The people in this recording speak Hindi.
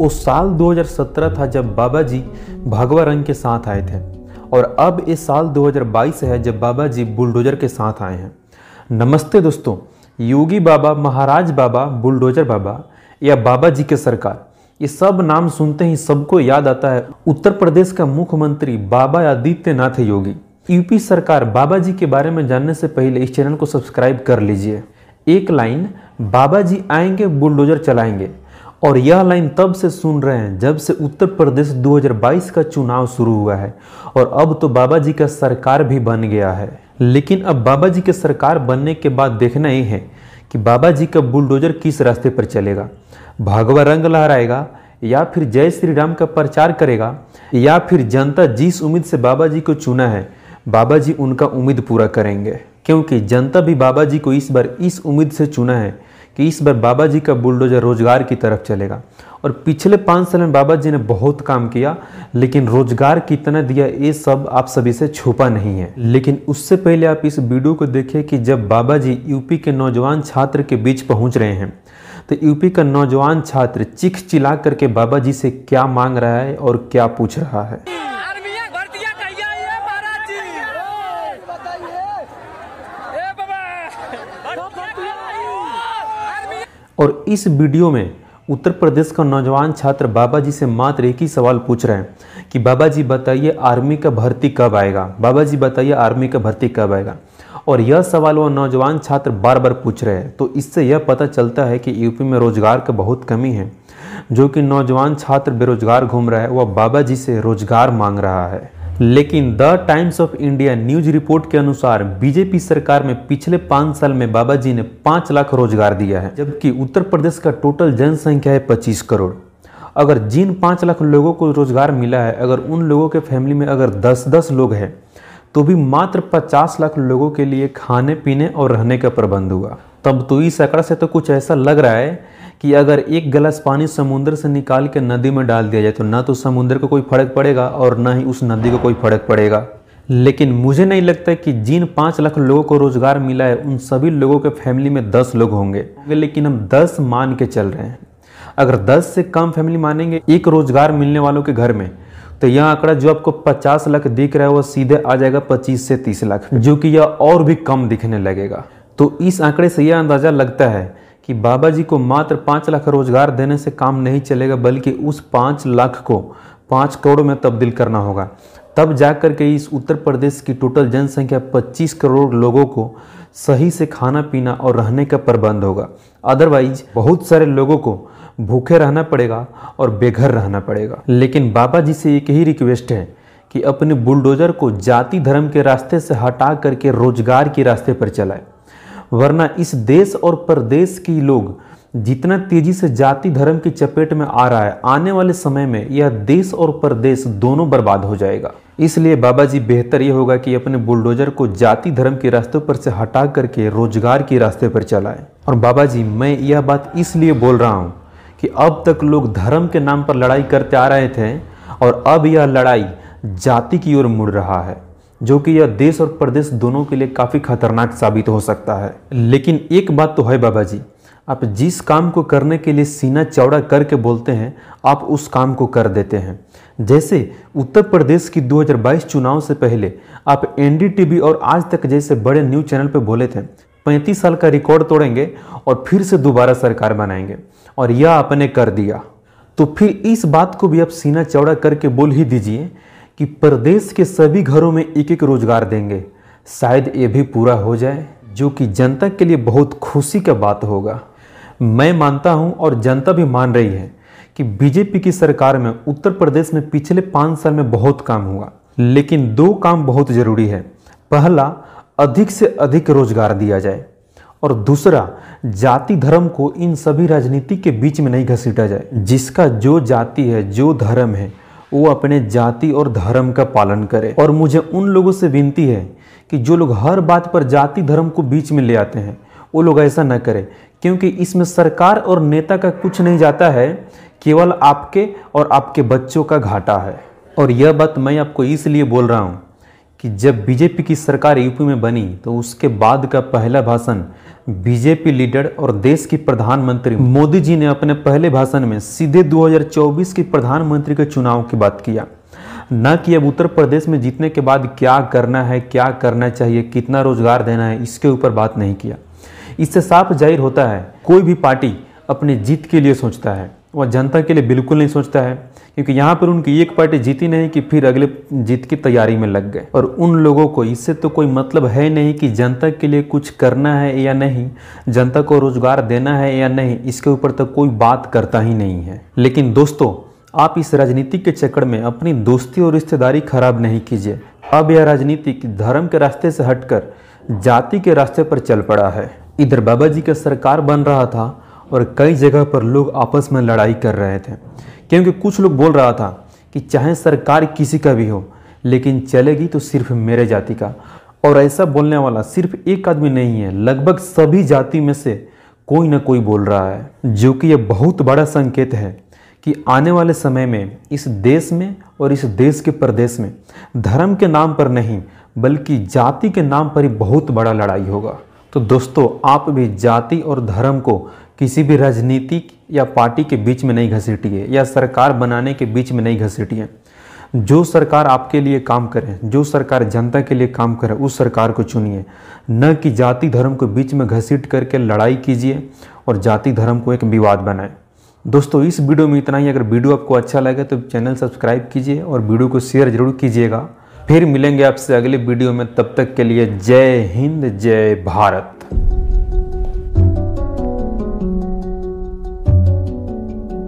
वो साल 2017 था जब बाबा जी भगवा रंग के साथ आए थे। और अब ये साल 2022 है जब बाबा जी बुलडोजर के साथ आए हैं। नमस्ते दोस्तों, योगी बाबा, महाराज बाबा, बुलडोजर बाबा या बाबा जी के सरकार। ये सब नाम सुनते ही सबको याद आता है। उत्तर प्रदेश का मुख्यमंत्री बाबा आदित्यनाथ योगी। यूपी सरकार बाबा जी के बारे में जानने से पहले इस चैनल को सब्सक्राइब कर लीजिए। एक लाइन, बाबा जी आएँगे, बुलडोजर चलाएँगे। और यह लाइन तब से सुन रहे हैं जब से उत्तर प्रदेश 2022 का चुनाव शुरू हुआ है और अब तो बाबा जी का सरकार भी बन गया है। लेकिन अब बाबा जी के सरकार बनने के बाद देखना ही है कि बाबा जी का बुलडोजर किस रास्ते पर चलेगा। भगवा रंग लहराएगा या फिर जय श्री राम का प्रचार करेगा या फिर जनता जिस उम्मीद से बाबा जी को चुना है बाबा जी उनका उम्मीद पूरा करेंगे। क्योंकि जनता भी बाबा जी को इस बार इस उम्मीद से चुना है कि इस बार बाबा जी का बुलडोजर रोज़गार की तरफ़ चलेगा। और पिछले पाँच साल में बाबा जी ने बहुत काम किया, लेकिन रोज़गार कितना दिया, ये सब आप सभी से छुपा नहीं है। लेकिन उससे पहले आप इस वीडियो को देखें कि जब बाबा जी यूपी के नौजवान छात्र के बीच पहुँच रहे हैं तो यूपी का नौजवान छात्र चिख चिल्ला करके बाबा जी से क्या मांग रहा है और क्या पूछ रहा है आर्मिया भर्तियाँ कहिया ये महाराज जी ए बाबा आर्मी और इस वीडियो में उत्तर प्रदेश का नौजवान छात्र बाबा जी से मात्र एक ही सवाल पूछ रहे हैं कि बाबा जी बताइए आर्मी का भर्ती कब आएगा? बाबा जी बताइए आर्मी का भर्ती कब आएगा? और यह सवाल वह नौजवान छात्र बार बार पूछ रहे हैं। तो इससे यह पता चलता है कि यूपी में रोज़गार का बहुत कमी है। जो कि नौजवान छात्र बेरोजगार घूम रहा है, वह बाबा जी से रोज़गार मांग रहा है। लेकिन the Times of India news report के अनुसार बीजेपी सरकार में पिछले पाँच साल में बाबा जी ने पाँच लाख रोज़गार दिया है, जबकि उत्तर प्रदेश का टोटल जनसंख्या है पच्चीस करोड़। अगर जिन पाँच लाख लोगों को रोज़गार मिला है, अगर उन लोगों के फैमिली में अगर दस दस लोग हैं तो भी मात्र 50 लाख लोगों के लिए खाने पीने और रहने का प्रबंध हुआ। तब तो इस आंकड़ा से तो कुछ ऐसा लग रहा है कि अगर एक गिलास पानी समुद्र से निकाल के नदी में डाल दिया जाए तो ना तो समुद्र को कोई फ़र्क पड़ेगा और ना ही उस नदी को कोई फ़र्क पड़ेगा। लेकिन मुझे नहीं लगता कि जिन पाँच लाख लोगों को रोज़गार मिला है, उन सभी लोगों के फैमिली में दस लोग होंगे। लेकिन हम दस मान के चल रहे हैं। अगर दस से कम फैमिली मानेंगे एक रोज़गार मिलने वालों के घर में तो यह आंकड़ा जो आपको 50 लाख दिख रहा है वह सीधे आ जाएगा 25 से 30 लाख, जो कि यह और भी कम दिखने लगेगा। तो इस आंकड़े से यह अंदाज़ा लगता है कि बाबा जी को मात्र पाँच लाख रोज़गार देने से काम नहीं चलेगा, बल्कि उस पाँच लाख को पाँच करोड़ में तब्दील करना होगा। तब जा कर के इस उत्तर प्रदेश की टोटल जनसंख्या 25 करोड़ लोगों को सही से खाना, पीना और रहने का प्रबंध होगा। अदरवाइज़ बहुत सारे लोगों को भूखे रहना पड़ेगा और बेघर रहना पड़ेगा। लेकिन बाबा जी से एक ही रिक्वेस्ट है कि अपने बुलडोजर को जाति धर्म के रास्ते से हटा करके रोज़गार के रास्ते पर चलाए। वरना इस देश और प्रदेश के लोग जितना तेज़ी से जाति धर्म की चपेट में आ रहा है, आने वाले समय में यह देश और प्रदेश दोनों बर्बाद हो जाएगा। इसलिए बाबा जी बेहतर ये होगा कि अपने बुलडोजर को जाति धर्म के रास्ते पर से हटा करके रोज़गार के रास्ते पर चलाए। और बाबा जी मैं यह बात इसलिए बोल रहा हूँ कि अब तक लोग धर्म के नाम पर लड़ाई करते आ रहे थे और अब यह लड़ाई जाति की ओर मुड़ रहा है। जो कि यह देश और प्रदेश दोनों के लिए काफ़ी खतरनाक साबित हो सकता है। लेकिन एक बात तो है बाबा जी, आप जिस काम को करने के लिए सीना चौड़ा करके बोलते हैं, आप उस काम को कर देते हैं। जैसे उत्तर प्रदेश की 2022 चुनाव से पहले आप एनडीटीवी और आज तक जैसे बड़े न्यूज़ चैनल पर बोले थे 35 साल का रिकॉर्ड तोड़ेंगे और फिर से दोबारा सरकार बनाएँगे और यह आपने कर दिया। तो फिर इस बात को भी आप सीना चौड़ा करके बोल ही दीजिए कि प्रदेश के सभी घरों में एक एक रोज़गार देंगे। शायद ये भी पूरा हो जाए, जो कि जनता के लिए बहुत खुशी का बात होगा। मैं मानता हूँ और जनता भी मान रही है कि बीजेपी की सरकार में उत्तर प्रदेश में पिछले पाँच साल में बहुत काम हुआ, लेकिन दो काम बहुत ज़रूरी है। पहला, अधिक से अधिक रोज़गार दिया जाए, और दूसरा, जाति धर्म को इन सभी राजनीति के बीच में नहीं घसीटा जाए, जिसका जो जाति है, जो धर्म है वो अपने जाति और धर्म का पालन करे। और मुझे उन लोगों से विनती है कि जो लोग हर बात पर जाति धर्म को बीच में ले आते हैं, वो लोग ऐसा न करें। क्योंकि इसमें सरकार और नेता का कुछ नहीं जाता है, केवल आपके और आपके बच्चों का घाटा है। और यह बात मैं आपको इसलिए बोल रहा हूँ कि जब बीजेपी की सरकार यूपी में बनी तो उसके बाद का पहला भाषण बीजेपी लीडर और देश की प्रधानमंत्री मोदी जी ने अपने पहले भाषण में सीधे 2024 की प्रधानमंत्री के चुनाव की बात किया। न कि अब उत्तर प्रदेश में जीतने के बाद क्या करना है, क्या करना चाहिए, कितना रोज़गार देना है, इसके ऊपर बात नहीं किया। इससे साफ़ ज़ाहिर होता है, कोई भी पार्टी अपनी जीत के लिए सोचता है, वह जनता के लिए बिल्कुल नहीं सोचता है। क्योंकि यहाँ पर उनकी एक पार्टी जीती नहीं कि फिर अगले जीत की तैयारी में लग गए। और उन लोगों को इससे तो कोई मतलब है नहीं कि जनता के लिए कुछ करना है या नहीं, जनता को रोज़गार देना है या नहीं, इसके ऊपर तो कोई बात करता ही नहीं है। लेकिन दोस्तों, आप इस राजनीति के चक्कर में अपनी दोस्ती और रिश्तेदारी खराब नहीं कीजिए। अब यह राजनीति धर्म के रास्ते से हटकर जाति के रास्ते पर चल पड़ा है। इधर बाबा जी का सरकार बन रहा था और कई जगह पर लोग आपस में लड़ाई कर रहे थे। क्योंकि कुछ लोग बोल रहा था कि चाहे सरकार किसी का भी हो, लेकिन चलेगी तो सिर्फ़ मेरे जाति का। और ऐसा बोलने वाला सिर्फ़ एक आदमी नहीं है, लगभग सभी जाति में से कोई ना कोई बोल रहा है, जो कि यह बहुत बड़ा संकेत है कि आने वाले समय में इस देश में और इस देश के प्रदेश में धर्म के नाम पर नहीं, बल्कि जाति के नाम पर ही बहुत बड़ा लड़ाई होगा। तो दोस्तों, आप भी जाति और धर्म को किसी भी राजनीतिक या पार्टी के बीच में नहीं घसीटिए या सरकार बनाने के बीच में नहीं घसीटिए। जो सरकार आपके लिए काम करे, जो सरकार जनता के लिए काम करे, उस सरकार को चुनिए। न कि जाति धर्म को बीच में घसीट करके लड़ाई कीजिए और जाति धर्म को एक विवाद बनाए। दोस्तों, इस वीडियो में इतना ही। अगर वीडियो आपको अच्छा लगे तो चैनल सब्सक्राइब कीजिए और वीडियो को शेयर ज़रूर कीजिएगा। फिर मिलेंगे आपसे अगले वीडियो में। तब तक के लिए जय हिंद, जय भारत।